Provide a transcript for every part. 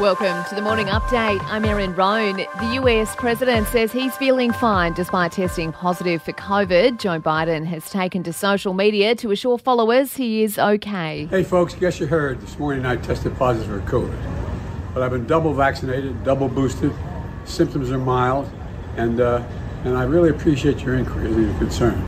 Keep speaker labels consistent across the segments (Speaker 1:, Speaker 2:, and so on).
Speaker 1: Welcome to the morning update. I'm Erin Roan. The US president says he's feeling fine despite testing positive for COVID. Joe Biden has taken to social media to assure followers he is okay.
Speaker 2: Hey, folks, guess you heard this morning I tested positive for COVID. But I've been double vaccinated, double boosted. Symptoms are mild, and, uh, and I really appreciate your inquiries and your concern.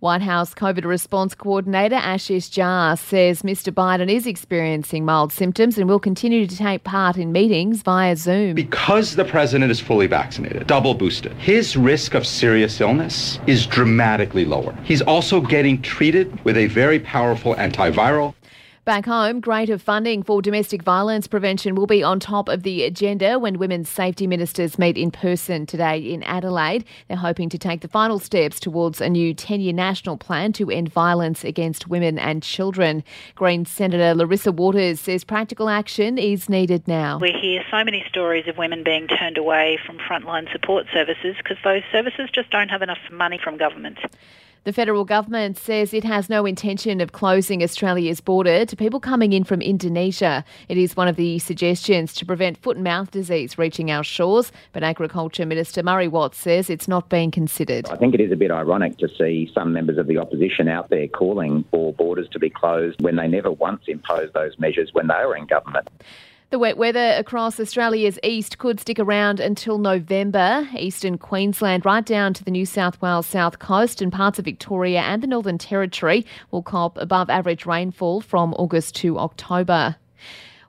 Speaker 1: White House COVID response coordinator Ashish Jha says Mr. Biden is experiencing mild symptoms and will continue to take part in meetings via Zoom.
Speaker 3: Because the president is fully vaccinated, double boosted, his risk of serious illness is dramatically lower. He's also getting treated with a very powerful antiviral.
Speaker 1: Back home, greater funding for domestic violence prevention will be on top of the agenda when women's safety ministers meet in person today in Adelaide. They're hoping to take the final steps towards a new 10 year national plan to end violence against women and children. Green Senator Larissa Waters says practical action is needed now.
Speaker 4: We hear so many stories of women being turned away from frontline support services because those services just don't have enough money from government.
Speaker 1: The federal government says it has no intention of closing Australia's border to people coming in from Indonesia. It is one of the suggestions to prevent foot and mouth disease reaching our shores, but Agriculture Minister Murray Watts says it's not being considered.
Speaker 5: I think it is a bit ironic to see some members of the opposition out there calling for borders to be closed when they never once imposed those measures when they were in government.
Speaker 1: The wet weather across Australia's east could stick around until November. Eastern Queensland, right down to the New South Wales south coast and parts of Victoria and the Northern Territory, will cop above average rainfall from August to October.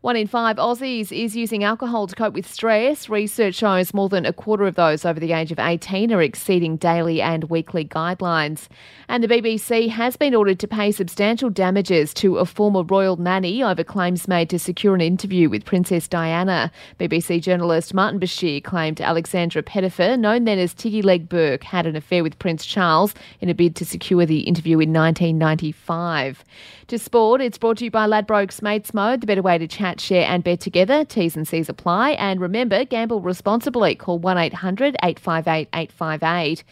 Speaker 1: One in five Aussies is using alcohol to cope with stress. Research shows more than a quarter of those over the age of 18 are exceeding daily and weekly guidelines. And the BBC has been ordered to pay substantial damages to a former royal nanny over claims made to secure an interview with Princess Diana. BBC journalist Martin Bashir claimed Alexandra Pettifer, known then as Tiggy Legge-Bourke, had an affair with Prince Charles in a bid to secure the interview in 1995. To sport, it's brought to you by Ladbrokes Mates Mode, the better way to chat share, and bet together. T's and C's apply. And remember, gamble responsibly. Call 1 800 858 858.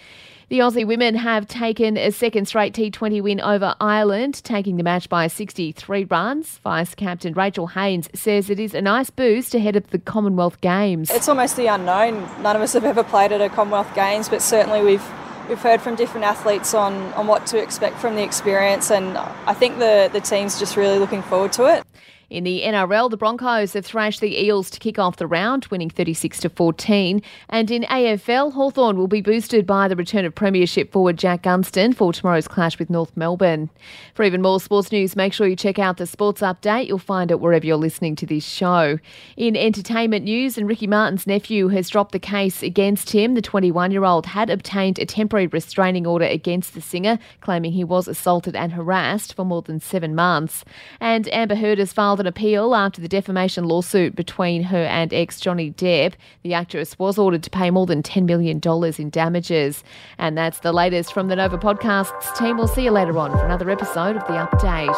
Speaker 1: The Aussie women have taken a second straight T20 win over Ireland, taking the match by 63 runs. Vice captain Rachel Haynes says it is a nice boost ahead of the Commonwealth Games.
Speaker 6: It's almost the unknown. None of us have ever played at a Commonwealth Games, but certainly we've we've heard from different athletes on, on what to expect from the experience, and I think the, the team's just really looking forward to it.
Speaker 1: In the NRL, the Broncos have thrashed the Eels to kick off the round, winning 36 to 14. And in AFL, Hawthorn will be boosted by the return of Premiership forward Jack Gunston for tomorrow's clash with North Melbourne. For even more sports news, make sure you check out the Sports Update. You'll find it wherever you're listening to this show. In entertainment news, and Ricky Martin's nephew has dropped the case against him. The 21-year-old had obtained a temporary restraining order against the singer, claiming he was assaulted and harassed for more than seven months. And Amber Heard has filed filed an appeal after the defamation lawsuit between her and ex Johnny Depp. The actress was ordered to pay more than $10 million in damages. And that's the latest from the Nova Podcasts team. We'll see you later on for another episode of The Update.